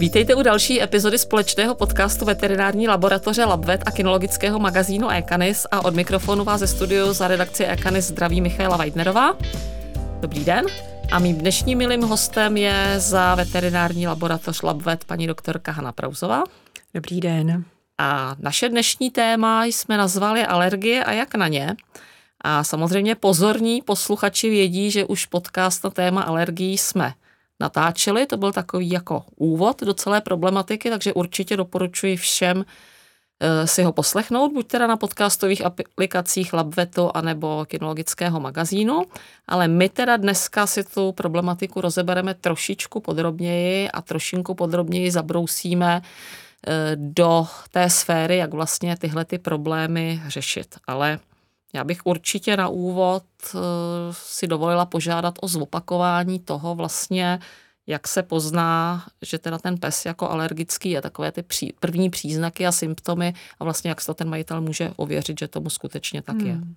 Vítejte u další epizody společného podcastu veterinární laboratoře LabVet a kinologického magazínu Ekanis a od mikrofonu vás ze studiu za redakci Ekanis zdraví Michaela Weidnerová. Dobrý den. A mým dnešním milým hostem je za veterinární laboratoř LabVet paní doktorka Hanna Prauzová. Dobrý den. A naše dnešní téma jsme nazvali alergie a jak na ně. A samozřejmě pozorní posluchači vědí, že už podcast na téma alergií jsme natáčeli. To byl takový jako úvod do celé problematiky, takže určitě doporučuji všem eh, si ho poslechnout, buď teda na podcastových aplikacích Labveto anebo kinologického magazínu, ale my teda dneska si tu problematiku rozebereme trošičku podrobněji a trošinku podrobněji zabrousíme eh, do té sféry, jak vlastně tyhle ty problémy řešit. Ale já bych určitě na úvod eh, si dovolila požádat o zopakování toho vlastně, jak se pozná, že teda ten pes jako alergický je takové ty pří, první příznaky a symptomy a vlastně jak se to ten majitel může ověřit, že tomu skutečně tak je. Hmm.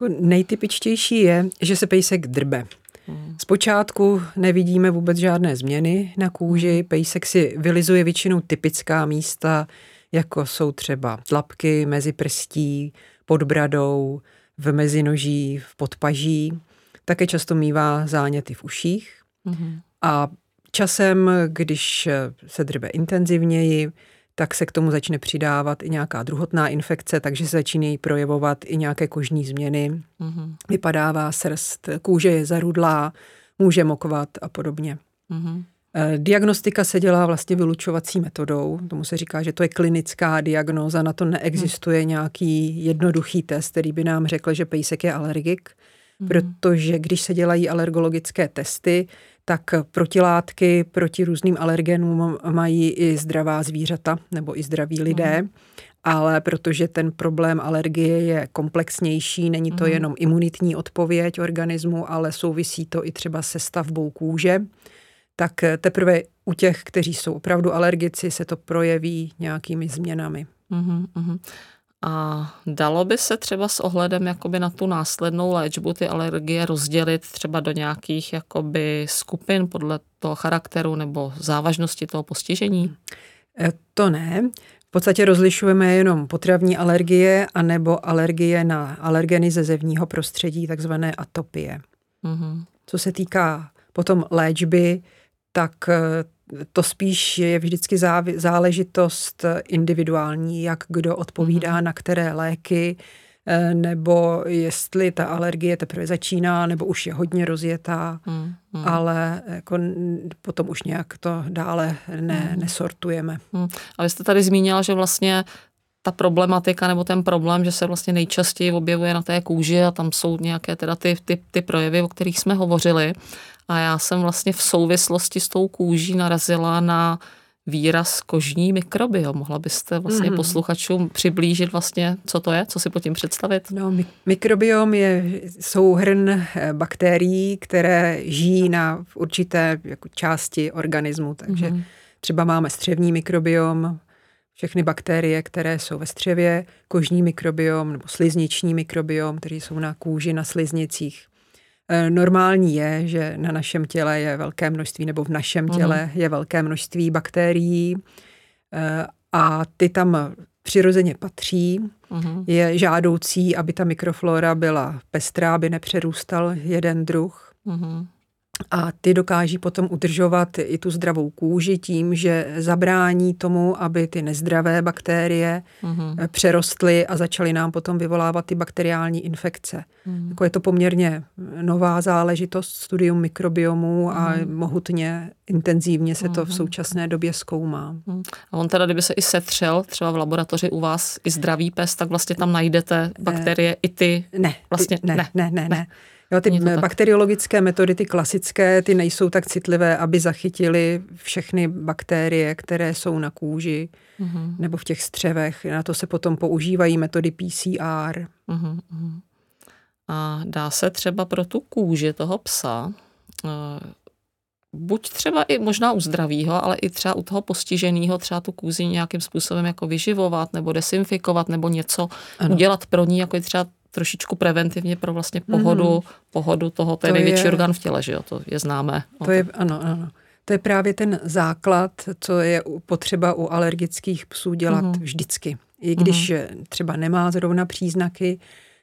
Jako nejtypičtější je, že se pejsek drbe. Hmm. Zpočátku nevidíme vůbec žádné změny na kůži, hmm. pejsek si vylizuje většinou typická místa, jako jsou třeba tlapky mezi prstí, pod bradou, v mezinoží, v podpaží. Také často mývá záněty v uších. Mm-hmm. A časem, když se drbe intenzivněji, tak se k tomu začne přidávat i nějaká druhotná infekce, takže se začínají projevovat i nějaké kožní změny. Mm-hmm. Vypadává srst, kůže je zarudlá, může mokovat a podobně. Mm-hmm. Eh, diagnostika se dělá vlastně vylučovací metodou, tomu se říká, že to je klinická diagnóza, na to neexistuje nějaký jednoduchý test, který by nám řekl, že pejsek je alergik, mm. protože když se dělají alergologické testy, tak protilátky proti různým alergenům mají i zdravá zvířata nebo i zdraví lidé. Mm. Ale protože ten problém alergie je komplexnější, není to mm. jenom imunitní odpověď organismu, ale souvisí to i třeba se stavbou kůže, tak teprve u těch, kteří jsou opravdu alergici, se to projeví nějakými změnami. Uh-huh. A dalo by se třeba s ohledem jakoby na tu následnou léčbu ty alergie rozdělit třeba do nějakých jakoby skupin podle toho charakteru nebo závažnosti toho postižení? E, to ne. V podstatě rozlišujeme jenom potravní alergie anebo alergie na alergeny ze zevního prostředí, takzvané atopie. Uh-huh. Co se týká potom léčby, tak eh, to spíš je vždycky záležitost individuální, jak kdo odpovídá mm-hmm. na které léky, eh, nebo jestli ta alergie teprve začíná, nebo už je hodně rozjetá, mm, mm. ale jako potom už nějak to dále ne, mm. nesortujeme. Mm. A vy jste tady zmínila, že vlastně ta problematika nebo ten problém, že se vlastně nejčastěji objevuje na té kůži a tam jsou nějaké teda ty, ty, ty projevy, o kterých jsme hovořili. A já jsem vlastně v souvislosti s tou kůží narazila na výraz kožní mikrobiom. Mohla byste vlastně mm. posluchačům přiblížit vlastně, co to je, co si pod tím představit? No, mikrobiom je souhrn eh, bakterií, které žijí na určité jako části organismu. Takže mm. třeba máme střevní mikrobiom, všechny bakterie, které jsou ve střevě, kožní mikrobiom nebo slizniční mikrobiom, který jsou na kůži, na sliznicích. E, normální je, že na našem těle je velké množství, nebo v našem mhm. těle je velké množství bakterií e, a ty tam přirozeně patří. Uh-huh. Je žádoucí, aby ta mikroflora byla pestrá, aby nepřerůstal jeden druh. Uh-huh. A ty dokáží potom udržovat i tu zdravou kůži tím, že zabrání tomu, aby ty nezdravé bakterie mm-hmm. přerostly a začaly nám potom vyvolávat ty bakteriální infekce. Mm-hmm. Jako je to poměrně nová záležitost, studium mikrobiomu mm-hmm. a mhm. mohutně, intenzivně se to mm-hmm. v mhm. současné době zkoumá. Mm. A on teda, kdyby se i setřel třeba v laboratoři u vás i zdravý pes, tak vlastně tam najdete bakterie ne. i ty? Ne, vlastně ne, ne, ne, ne. ne. Jo, ty bakteriologické metody, ty klasické, ty nejsou tak citlivé, aby zachytili všechny bakterie, které jsou na kůži uh-huh. nebo v těch střevech. Na to se potom používají metody PCR. Uh-huh. Mhm. A dá se třeba pro tu kůži toho psa, uh, buď třeba i možná u zdravého, ale i třeba u toho postiženého třeba tu kůzi nějakým způsobem jako vyživovat nebo desinfikovat nebo něco ano. udělat pro ní, jako je třeba trošičku preventivně pro vlastně pohodu, mm. pohodu toho, to je to největší je, orgán v těle, že jo, to je známé. To je, ano, ano. To je právě ten základ, co je potřeba u alergických psů dělat mm-hmm. vždycky. I když mm-hmm. třeba nemá zrovna příznaky,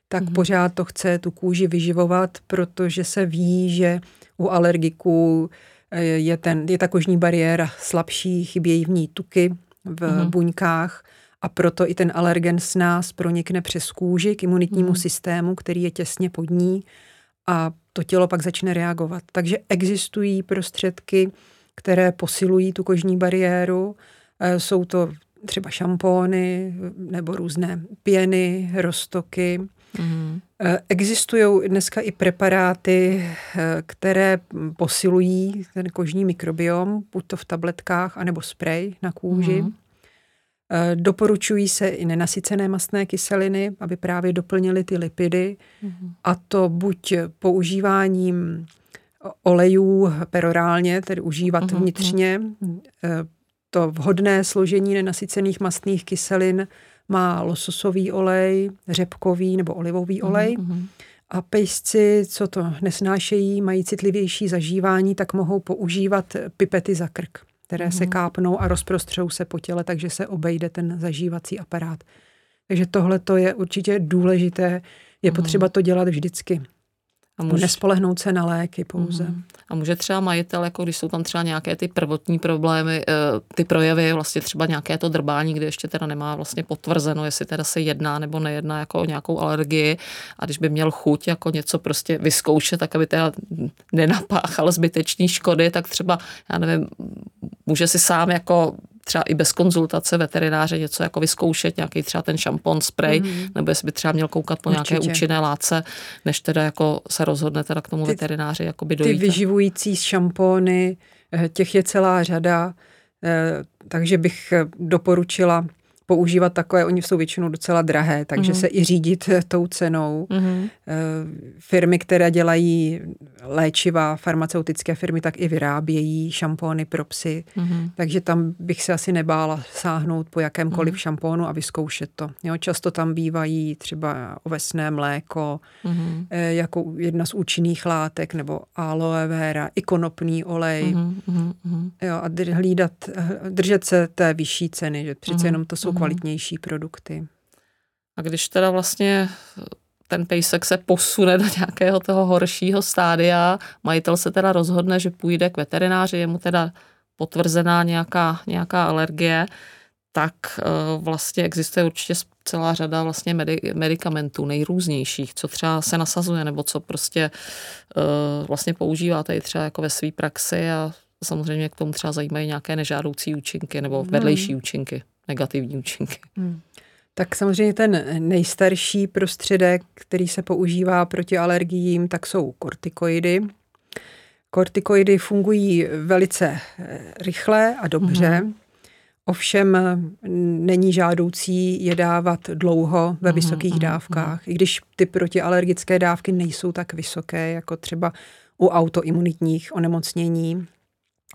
tak mm-hmm. pořád to chce tu kůži vyživovat, protože se ví, že u alergiků eh, je, ten, je ta kožní bariéra slabší, chybějí v ní tuky v mm-hmm. buňkách a proto i ten alergen s nás pronikne přes kůži k imunitnímu mm. systému, který je těsně pod ní a to tělo pak začne reagovat. Takže existují prostředky, které posilují tu kožní bariéru. Eh, jsou to třeba šampóny nebo různé pěny, roztoky. Mm. Existují dneska i preparáty, eh, které posilují ten kožní mikrobiom, buď to v tabletkách, anebo sprej na kůži. Mm. Doporučují se i nenasycené mastné kyseliny, aby právě doplnily ty lipidy. Mm. A to buď používáním olejů perorálně, tedy užívat mm. vnitřně. To vhodné složení nenasycených mastných kyselin má lososový olej, řepkový nebo olivový mhm, olej. Mm-hmm. A pejsci, co to nesnášejí, mají citlivější zažívání, tak mohou používat pipety za krk, které mm-hmm. se mhm. kápnou a rozprostřou se po těle, takže se obejde ten zažívací aparát. Takže tohle to je určitě důležité. Je mm-hmm. potřeba to dělat vždycky. A může... Nespolehnout se na léky pouze. Mm. A může třeba majitel, jako když jsou tam třeba nějaké ty prvotní problémy, eh, ty projevy, vlastně třeba nějaké to drbání, kde ještě teda nemá vlastně potvrzeno, jestli teda se jedná nebo nejedná jako o nějakou alergii a když by měl chuť jako něco prostě vyzkoušet, tak aby teda nenapáchal zbytečný škody, tak třeba, já nevím, může si sám jako třeba i bez konzultace veterináře něco jako vyzkoušet, nějaký třeba ten šampon, spray, mm-hmm. nebo jestli by třeba měl koukat po Určitě. nějaké účinné látce, než teda jako se rozhodne teda k tomu ty, veterináři jako by dojít. Ty vyživující šampony, eh, těch je celá řada, eh, takže bych eh, doporučila používat takové, oni jsou většinou docela drahé, takže mm-hmm. se i řídit tou cenou. Mm-hmm. Firmy, které dělají léčiva, farmaceutické firmy, tak i vyrábějí šampóny pro psy, mm-hmm. takže tam bych se asi nebála sáhnout po jakémkoliv mm-hmm. šampónu a vyzkoušet to. Jo, často tam bývají třeba ovesné mléko, mm-hmm. jako jedna z účinných látek, nebo aloe vera, i konopný olej. Mm-hmm. Jo, a hlídat, držet se té vyšší ceny, že přece mm-hmm. jenom to jsou kvalitnější produkty. A když teda vlastně ten pejsek se posune do nějakého toho horšího stádia, majitel se teda rozhodne, že půjde k veterináři, je mu teda potvrzená nějaká, nějaká alergie, tak uh, vlastně existuje určitě celá řada vlastně medi- medicamentů nejrůznějších, co třeba se nasazuje, nebo co prostě uh, vlastně používáte i třeba jako ve své praxi a samozřejmě k tomu třeba zajímají nějaké nežádoucí účinky nebo vedlejší hmm. účinky negativní účinky. Hmm. Tak samozřejmě ten nejstarší prostředek, který se používá proti alergiím, tak jsou kortikoidy. Kortikoidy fungují velice eh, rychle a dobře. Mm-hmm. Ovšem není žádoucí je dávat dlouho ve mhm, vysokých mm-hmm. dávkách, i když ty protialergické dávky nejsou tak vysoké, jako třeba u autoimunitních onemocnění.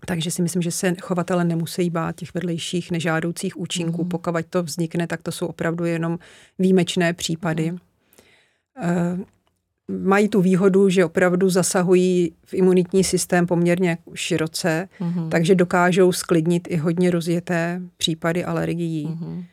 Takže si myslím, že se chovatele nemusí bát těch vedlejších nežádoucích účinků. Mm. Pokud to vznikne, tak to jsou opravdu jenom výjimečné případy. Mm. Mají tu výhodu, že opravdu zasahují v imunitní systém poměrně široce, mm. takže dokážou sklidnit i hodně rozjeté případy alergií. Mm.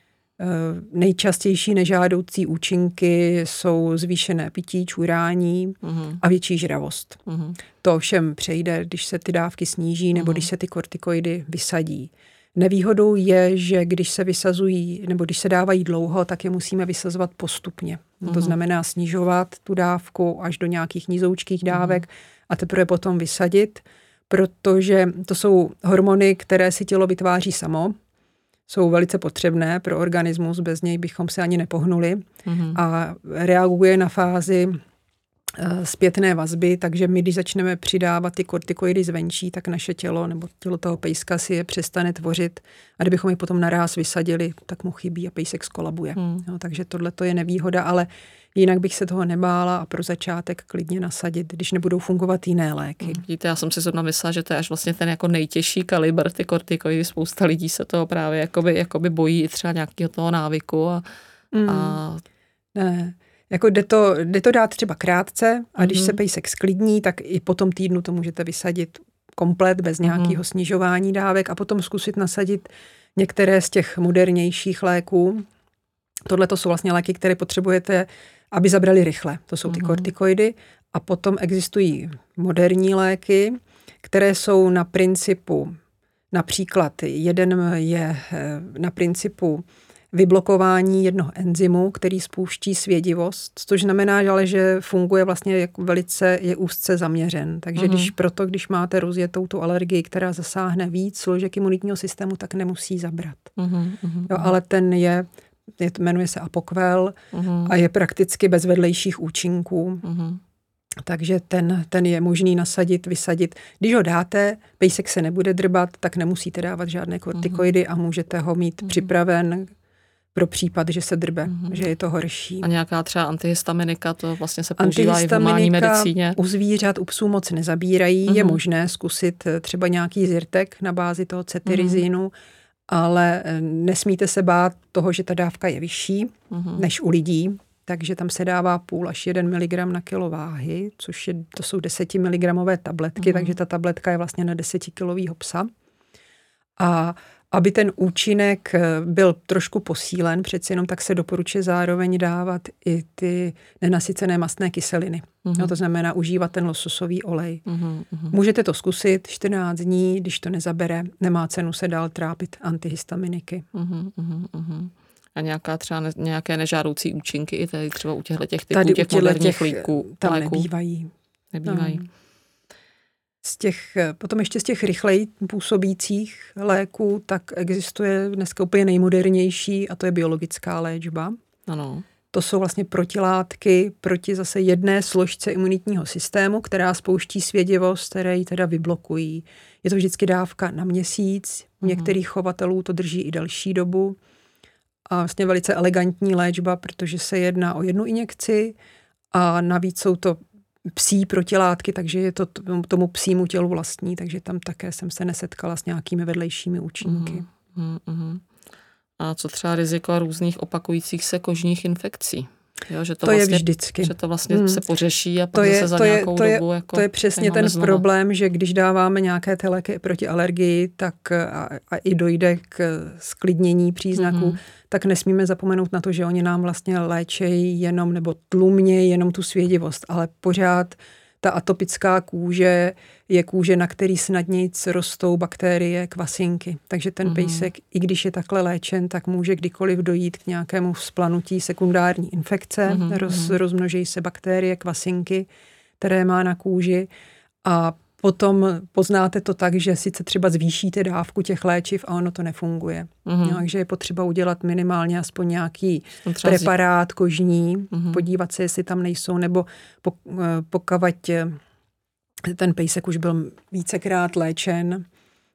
Eh, nejčastější nežádoucí účinky jsou zvýšené pití, čurání uh-huh. a větší žravost. Uh-huh. To všem přejde, když se ty dávky sníží nebo uh-huh. když se ty kortikoidy vysadí. Nevýhodou je, že když se vysazují nebo když se dávají dlouho, tak je musíme vysazovat postupně. Uh-huh. To znamená snižovat tu dávku až do nějakých nizoučkých dávek uh-huh. a teprve potom vysadit, protože to jsou hormony, které si tělo vytváří samo jsou velice potřebné pro organismus, bez něj bychom se ani nepohnuli mm-hmm. a reaguje na fázi eh, zpětné vazby, takže my, když začneme přidávat ty kortikoidy zvenčí, tak naše tělo nebo tělo toho pejska si je přestane tvořit a kdybychom je potom naraz vysadili, tak mu chybí a pejsek skolabuje. Mm. No, takže tohle to je nevýhoda, ale Jinak bych se toho nebála a pro začátek klidně nasadit, když nebudou fungovat jiné léky. Hmm, vidíte, já jsem si zrovna myslela, že to je až vlastně ten jako nejtěžší kalibr, ty kortikoidy. Spousta lidí se toho právě jakoby, jakoby bojí třeba nějakého toho návyku. A, mm. a... Ne. Jako jde to, jde to dát třeba krátce a když mm-hmm. se pejsek sklidní, tak i po tom týdnu to můžete vysadit komplet bez nějakého snižování dávek a potom zkusit nasadit některé z těch modernějších léků. Tohle to jsou vlastně léky, které potřebujete, aby zabrali rychle. To jsou ty kortikoidy. A potom existují moderní léky, které jsou na principu, například jeden je eh, na principu vyblokování jednoho enzymu, který spouští svědivost, což znamená, že ale že funguje vlastně jako velice, je úzce zaměřen. Takže mm-hmm. když proto, když máte rozjetou tu alergii, která zasáhne víc složek imunitního systému, tak nemusí zabrat. Mm-hmm. Jo, ale ten je, je jmenuje se Apokvel mm-hmm. a je prakticky bez vedlejších účinků. Mm-hmm. Takže ten, ten je možný nasadit, vysadit. Když ho dáte, pejsek se nebude drbat, tak nemusíte dávat žádné kortikoidy a můžete ho mít mm-hmm. připraven pro případ, že se drbe, mm-hmm. že je to horší. A nějaká třeba antihistaminika, to vlastně se používá i v humánní medicíně? u zvířat, u psů moc nezabírají. Mm-hmm. Je možné zkusit eh, třeba nějaký zirtek na bázi toho cetirizínu, mm-hmm. Ale eh, nesmíte se bát toho, že ta dávka je vyšší mm-hmm. než u lidí, takže tam se dává půl až jeden miligram na kilo váhy, což je, to jsou desetimiligramové tabletky, mm-hmm. takže ta tabletka je vlastně na desetikilovýho psa. A aby ten účinek eh, byl trošku posílen, přeci jenom tak se doporučuje zároveň dávat i ty nenasycené mastné kyseliny. Mm-hmm. No, to znamená užívat ten lososový olej. Mm-hmm. Můžete to zkusit 14 dní, když to nezabere, nemá cenu se dál trápit antihistaminiky. Mm-hmm. A nějaká třeba ne, nějaké nežádoucí účinky i tady třeba u těchto těch typů, tady těch moderních těch, líků, tam léků. nebývají. Nebývají. No z těch, potom ještě z těch rychleji působících léků, tak existuje dneska úplně nejmodernější a to je biologická léčba. Ano. To jsou vlastně protilátky proti zase jedné složce imunitního systému, která spouští svědivost, které ji teda vyblokují. Je to vždycky dávka na měsíc, u mhm. některých chovatelů to drží i delší dobu. A vlastně velice elegantní léčba, protože se jedná o jednu injekci a navíc jsou to psí protilátky, takže je to tomu psímu tělu vlastní, takže tam také jsem se nesetkala s nějakými vedlejšími účinky. Mm, mm, mm. A co třeba riziko různých opakujících se kožních infekcí? Jo, že to, to vlastně, je vždycky. Že to vlastně hmm. se pořeší a to je, za to nějakou to je, dobu jako To je přesně ten znova. problém, že když dáváme nějaké ty léky proti alergii, tak a, a i dojde k sklidnění příznaků, hmm. tak nesmíme zapomenout na to, že oni nám vlastně léčejí jenom nebo tlumnějí jenom tu svědivost, ale pořád ta atopická kůže je kůže, na který snadněji rostou bakterie, kvasinky. Takže ten mm. pejsek, i když je takhle léčen, tak může kdykoliv dojít k nějakému vzplanutí sekundární infekce, mm. roz, rozmnoží se bakterie, kvasinky, které má na kůži a potom poznáte to tak, že sice třeba zvýšíte dávku těch léčiv a ono to nefunguje. Mm-hmm. Takže je potřeba udělat minimálně aspoň nějaký preparát kožní, mm-hmm. podívat se, jestli tam nejsou, nebo eh, pokavať eh, ten pejsek už byl vícekrát léčen,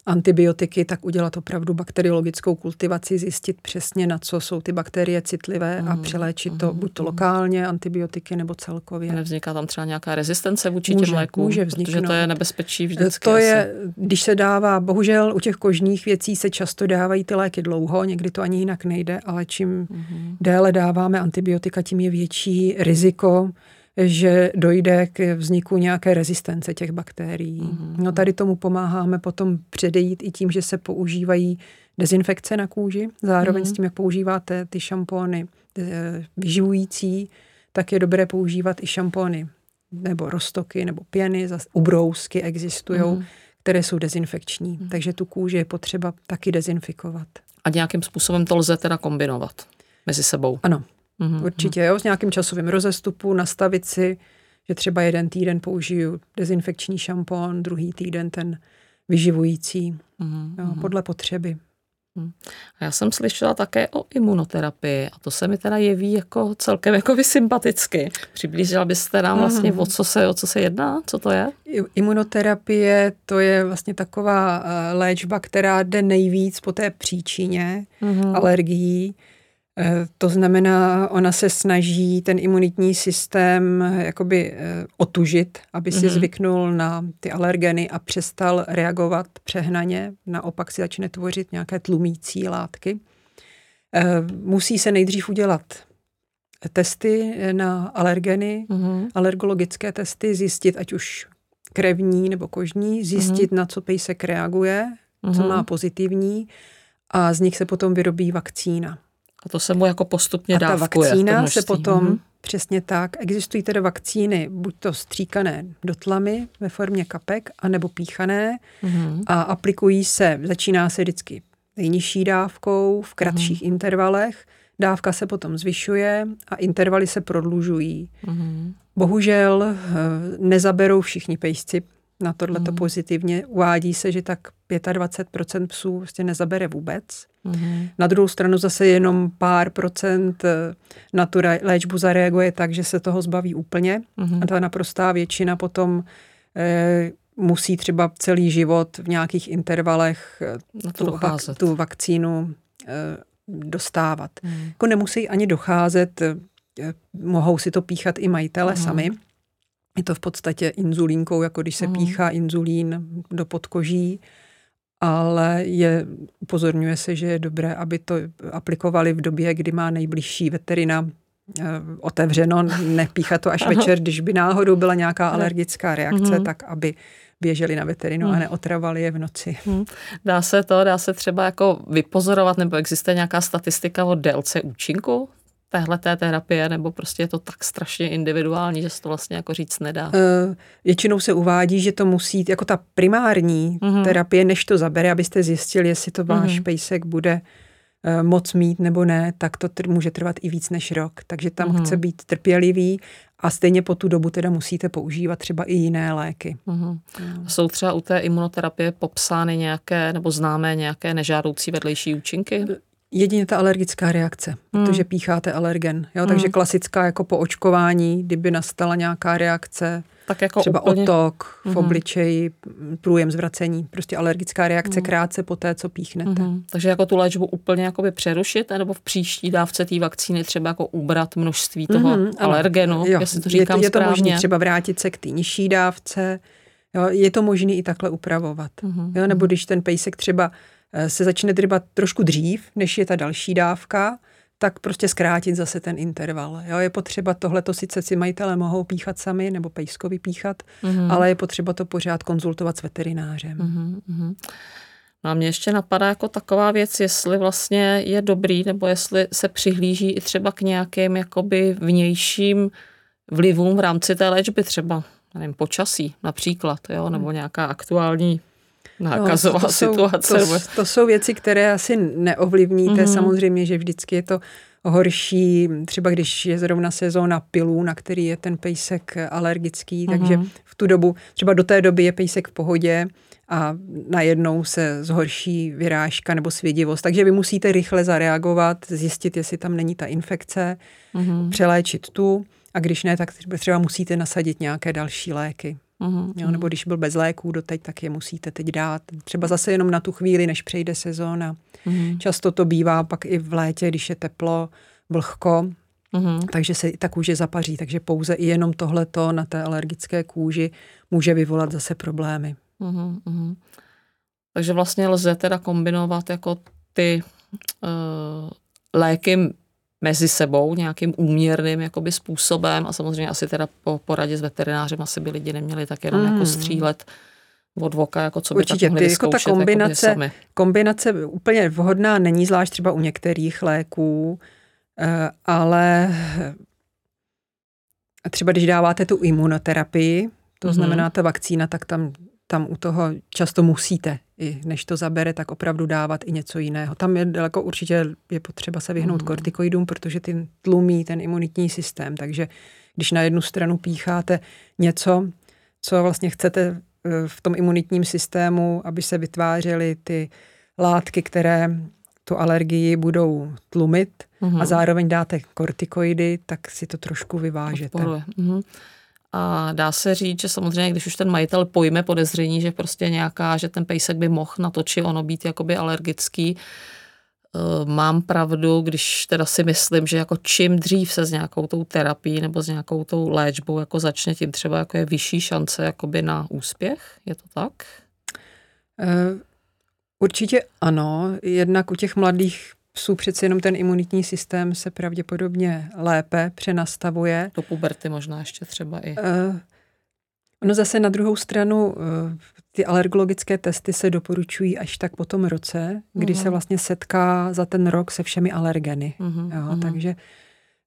antibiotiky, tak udělat opravdu bakteriologickou kultivaci, zjistit přesně, na co jsou ty bakterie citlivé mm, a přeléčit mm, to buď to lokálně, antibiotiky nebo celkově. Nevzniká tam třeba nějaká rezistence vůči může, těm lékům? Může vzniknout. Protože to je nebezpečí vždycky. To asi. je, když se dává, bohužel u těch kožních věcí se často dávají ty léky dlouho, někdy to ani jinak nejde, ale čím mm. déle dáváme antibiotika, tím je větší riziko že dojde k vzniku nějaké rezistence těch bakterií. Mm-hmm. No tady tomu pomáháme potom předejít i tím, že se používají dezinfekce na kůži, zároveň mm-hmm. s tím, jak používáte ty šampóny eh, vyživující, tak je dobré používat i šampóny nebo roztoky nebo pěny, ubrousky existují, mm-hmm. které jsou dezinfekční. Mm-hmm. Takže tu kůži je potřeba taky dezinfikovat. A nějakým způsobem to lze teda kombinovat mezi sebou. Ano, Mm-hmm. Určitě, jo, s nějakým časovým rozestupu, nastavit si, že třeba jeden týden použiju dezinfekční šampon, druhý týden ten vyživující, mm-hmm. jo, podle potřeby. Mhm. A já jsem slyšela také o imunoterapii a to se mi teda jeví jako celkem jako sympaticky. Přiblížila byste nám vlastně, mm. o, co se, o co se jedná? Co to je? Imunoterapie to je vlastně taková eh, léčba, která jde nejvíc po té příčině mm. alergií. Eh, to znamená, ona se snaží ten imunitní systém eh, jakoby eh, otužit, aby si mm-hmm. zvyknul na ty alergeny a přestal reagovat přehnaně. Naopak si začne tvořit nějaké tlumící látky. Musí se nejdřív udělat testy na alergeny, mm-hmm. alergologické testy, zjistit, ať už krevní nebo kožní, zjistit, mm-hmm. na co pejsek reaguje, mm-hmm. co mhm. má pozitivní a z nich se potom vyrobí vakcína. A to se mu jako postupně a dávkuje. ta vakcína se potom, mm-hmm. přesně tak, existují tedy vakcíny, buď to stříkané do tlamy ve formě kapek, anebo píchané mm-hmm. a aplikují se, začíná se vždycky nejnižší dávkou v kratších mm-hmm. intervalech, dávka se potom zvyšuje a intervaly se prodlužují. Mm-hmm. Bohužel eh, nezaberou všichni pejsci na tohleto mm. pozitivně. Uvádí se, že tak 25% psů vlastně nezabere vůbec. Mm. Na druhou stranu zase jenom pár procent eh, na tu léčbu zareaguje tak, že se toho zbaví úplně. Mm. A ta naprostá většina potom eh, musí třeba celý život v nějakých intervalech eh, tu, vak, tu vakcínu eh, dostávat. Mm. Jako nemusí ani docházet, eh, mohou si to píchat i majitele mm. sami. Je to v podstatě inzulínkou, jako když se mm. píchá inzulín do podkoží, ale je, upozorňuje se, že je dobré, aby to aplikovali v době, kdy má nejbližší veterina eh, otevřeno, nepíchat to až Aha. večer, když by náhodou byla nějaká alergická reakce, mm. tak aby běželi na veterinu hmm. a neotravali je v noci. Hmm. Dá se to, dá se třeba jako vypozorovat, nebo existuje nějaká statistika o délce účinku téhle té terapie, nebo prostě je to tak strašně individuální, že se to vlastně jako říct nedá? Uh, většinou se uvádí, že to musí, jako ta primární uh-huh. terapie, než to zabere, abyste zjistili, jestli to váš uh-huh. pejsek bude uh, moc mít nebo ne, tak to tr- může trvat i víc než rok. Takže tam uh-huh. chce být trpělivý a stejně po tu dobu teda musíte používat třeba i jiné léky. Uh-huh. Jsou třeba u té imunoterapie popsány nějaké nebo známé nějaké nežádoucí vedlejší účinky? Jedině ta alergická reakce, hmm. protože pícháte alergen. Jo? Takže hmm. klasická jako po očkování, kdyby nastala nějaká reakce, tak jako třeba úplně... otok v mm-hmm. obličeji, průjem zvracení, prostě alergická reakce mm. krátce po té, co píchnete. Mm-hmm. Takže jako tu léčbu úplně jakoby přerušit, nebo v příští dávce té vakcíny třeba jako ubrat množství toho mm-hmm, alergenu, jo, jestli to říkám je, je to možné třeba vrátit se k té nižší dávce, jo, je to možné i takhle upravovat. Mm-hmm. Jo, nebo když ten pejsek třeba se začne drbat trošku dřív, než je ta další dávka, tak prostě zkrátit zase ten interval. Jo, je potřeba tohle to sice si majitele mohou píchat sami nebo pejskovi píchat, mm-hmm. ale je potřeba to pořád konzultovat s veterinářem. Mm-hmm. No a mě ještě napadá jako taková věc, jestli vlastně je dobrý, nebo jestli se přihlíží i třeba k nějakým jakoby vnějším vlivům v rámci té léčby, třeba nevím, počasí například, jo, nebo hmm. nějaká aktuální nákazová no, to situace. Jsou, to, to jsou věci, které asi neovlivníte. Mm-hmm. Samozřejmě, že vždycky je to horší, třeba když je zrovna sezóna pilů, na který je ten pejsek alergický, mm-hmm. takže v tu dobu, třeba do té doby je pejsek v pohodě a najednou se zhorší vyrážka nebo svědivost. Takže vy musíte rychle zareagovat, zjistit, jestli tam není ta infekce, mm-hmm. přeléčit tu a když ne, tak třeba musíte nasadit nějaké další léky. Uh-huh, jo, nebo když byl bez léků doteď, tak je musíte teď dát. Třeba zase jenom na tu chvíli, než přejde sezóna. Uh-huh. Často to bývá pak i v létě, když je teplo, vlhko, uh-huh. takže se ta kůže zapaří. Takže pouze i jenom tohleto na té alergické kůži může vyvolat zase problémy. Uh-huh. Takže vlastně lze teda kombinovat jako ty uh, léky mezi sebou nějakým úměrným jakoby způsobem a samozřejmě asi teda po poradě s veterinářem asi by lidi neměli tak jenom jako mm. jako střílet od voka, jako co by Určitě, tak ty, jako ta kombinace, jako kombinace úplně vhodná není, zvlášť třeba u některých léků, eh, ale třeba když dáváte tu imunoterapii, to mm-hmm. znamená ta vakcína, tak tam tam u toho často musíte, i než to zabere, tak opravdu dávat i něco jiného. Tam je daleko určitě je potřeba se vyhnout mm. kortikoidům, protože ty tlumí ten imunitní systém, takže když na jednu stranu pícháte něco, co vlastně chcete eh, v tom imunitním systému, aby se vytvářely ty látky, které tu alergii budou tlumit mm-hmm. a zároveň dáte kortikoidy, tak si to trošku vyvážete. Mm-hmm. A dá se říct, že samozřejmě, když už ten majitel pojme podezření, že prostě nějaká, že ten pejsek by mohl na to či ono být jakoby alergický, eh, mám pravdu, když teda si myslím, že jako čím dřív se s nějakou tou terapií nebo s nějakou tou léčbou jako začne, tím třeba jako je vyšší šance jakoby na úspěch, je to tak? Uh, určitě ano, jednak u těch mladých psů přeci jenom ten imunitní systém se pravděpodobně lépe přenastavuje. Do puberty možná ještě třeba i. Uh, No zase na druhou stranu eh, ty alergologické testy se doporučují až tak po tom roce, kdy mm-hmm. se vlastně setká za ten rok se všemi alergeny. Mm-hmm. Jo, mm-hmm. Takže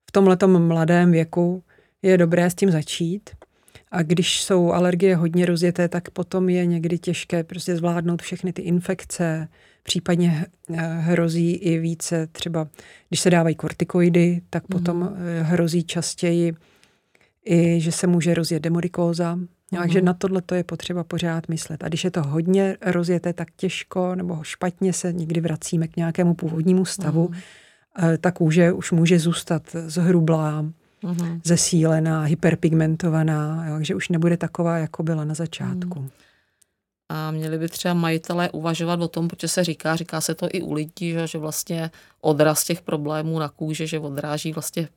v tomhletom mladém věku je dobré s tím začít. A když jsou alergie hodně rozjeté, tak potom je někdy těžké prostě zvládnout všechny ty infekce, případně eh, hrozí i více třeba, když se dávají kortikoidy, tak mhm. potom mm. hrozí častěji i, že se může rozjet demodikóza. Mm. Takže na tohle to je potřeba pořád myslet. A když je to hodně rozjeté, tak těžko nebo špatně se někdy vracíme k nějakému původnímu stavu, mm. ta kůže už může zůstat zhrublá, mm. zesílená, hyperpigmentovaná, jo, takže už nebude taková, jako byla na začátku. Mm. A měli by třeba majitelé uvažovat o tom, protože se říká, říká se to i u lidí, že, že vlastně odraz těch problémů na kůži, že odráží vlastně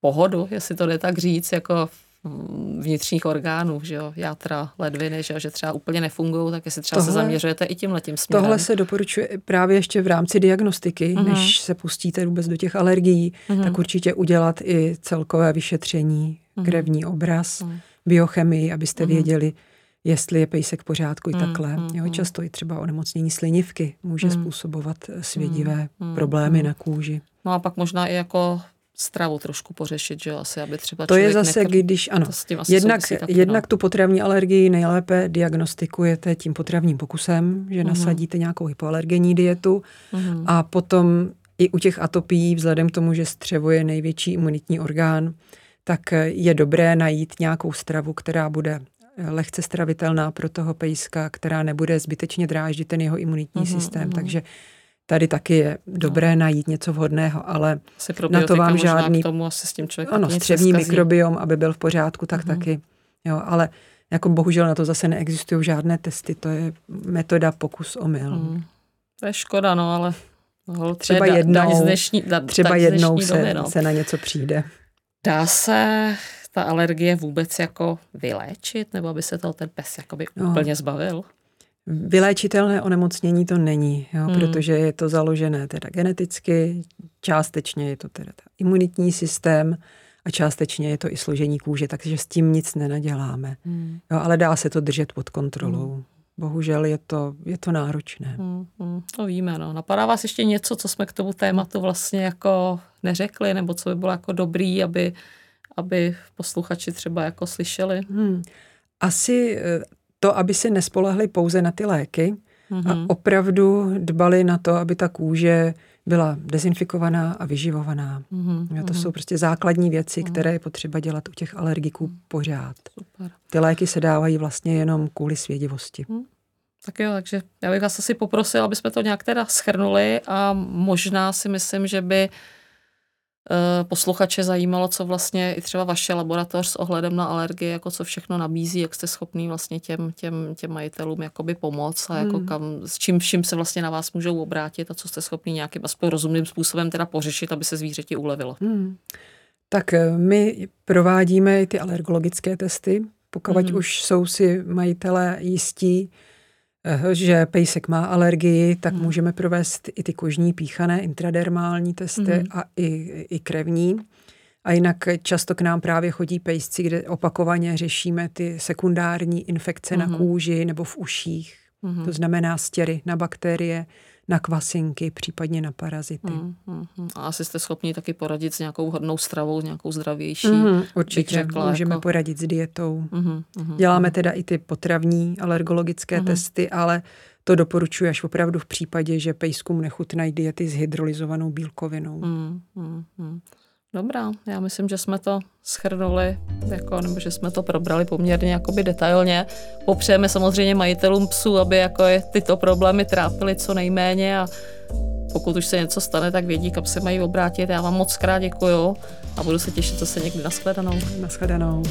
pohodu, jestli to jde tak říct, jako vnitřních orgánů, že jo, játra, ledviny, že, jo, že třeba úplně nefungují, tak jestli třeba tohle, se zaměřujete i tím letím směrem. Tohle se doporučuje právě ještě v rámci diagnostiky, uh-huh. než se pustíte vůbec do těch alergií, uh-huh. tak určitě udělat i celkové vyšetření, uh-huh. krevní obraz, uh-huh. biochemii, abyste uh-huh. věděli, jestli je pejsek v pořádku i mm, takhle. Mm, jo, často i třeba onemocnění slinivky může mm. způsobovat eh, svědivé mm, problémy mm. na kůži. No a pak možná i jako stravu trošku pořešit, že jo, asi, aby třeba To je zase, nekr... když, ano, jednak, taky, jednak no. tu potravní alergii nejlépe diagnostikujete tím potravním pokusem, že mm nasadíte nějakou hypoalergenní dietu mm a potom i u těch atopií, vzhledem k tomu, že střevo je největší imunitní orgán, tak je dobré najít nějakou stravu, která bude lehce stravitelná pro toho pejska, která nebude zbytečně dráždit ten jeho imunitní mm-hmm, systém. Mm-hmm. Takže tady taky je dobré no. najít něco vhodného, ale na to vám žádný... K tomu asi s tím člověk ano, střevní mikrobiom, aby byl v pořádku, tak mm-hmm. taky. Jo, ale jako bohužel na to zase neexistují žádné testy, to je metoda pokus omyl. Mm. To je škoda, no, ale hol, třeba jednou, dnešní, da, třeba jednou se, doby, no. se na něco přijde. Dá se ta alergie vůbec jako vyléčit, nebo aby se to ten pes jakoby no. úplně zbavil? Vyléčitelné onemocnění to není, jo, hmm. protože je to založené teda geneticky, částečně je to teda imunitní systém a částečně je to i složení kůže, takže s tím nic nenaděláme. Hmm. Jo, ale dá se to držet pod kontrolou. Hmm. Bohužel je to, je to náročné. Hmm, hmm, to víme. No. Napadá vás ještě něco, co jsme k tomu tématu vlastně jako neřekli, nebo co by bylo jako dobrý, aby aby posluchači třeba jako slyšeli? Hmm. Asi eh, to, aby si nespolehli pouze na ty léky mm-hmm. a mhm. opravdu dbali na to, aby ta kůže byla dezinfikovaná a vyživovaná. Mm-hmm. To jsou prostě základní věci, mm-hmm. které je potřeba dělat u těch alergiků pořád. Super. Ty léky se dávají vlastně jenom kvůli svědivosti. Mm. Tak jo, takže já bych vás asi poprosil, aby jsme to nějak teda schrnuli a možná si myslím, že by Eh, posluchače zajímalo, co vlastně i třeba vaše laboratoř s ohledem na alergie, jako co všechno nabízí, jak jste schopný vlastně těm, těm, těm majitelům jakoby pomoct a jako hmm. kam, s čím vším se vlastně na vás můžou obrátit a co jste schopný nějakým aspoň rozumným způsobem teda pořešit, aby se zvířeti ulevilo. Hmm. Tak eh, my provádíme ty alergologické testy, pokud hmm. už jsou si majitelé jistí, Eh, že pejsek má alergii, tak hmm. můžeme provést i ty kožní píchané intradermální testy hmm. a i, i krevní. A jinak často k nám právě chodí pejsci, kde opakovaně řešíme ty sekundární infekce hmm. na kůži nebo v uších. Hmm. To znamená stěry na bakterie, na kvasinky, případně na parazity. Mm, mm, mm. A asi jste schopni taky poradit s nějakou hodnou stravou, nějakou zdravější. Mm, určitě, řekla, můžeme jako... poradit s dietou. Mm, mm, Děláme mm. teda i ty potravní alergologické mm. testy, ale to doporučuji až opravdu v případě, že pejskům nechutnají diety s hydrolyzovanou bílkovinou. Mm, mm, mm. Dobrá, já myslím, že jsme to schrnuli, jako, nebo že jsme to probrali poměrně jakoby detailně. Popřejeme samozřejmě majitelům psů, aby jako je tyto problémy trápily co nejméně a pokud už se něco stane, tak vědí, kam se mají obrátit. Já vám moc krát děkuju a budu se těšit zase někdy. Naschledanou. Naschledanou.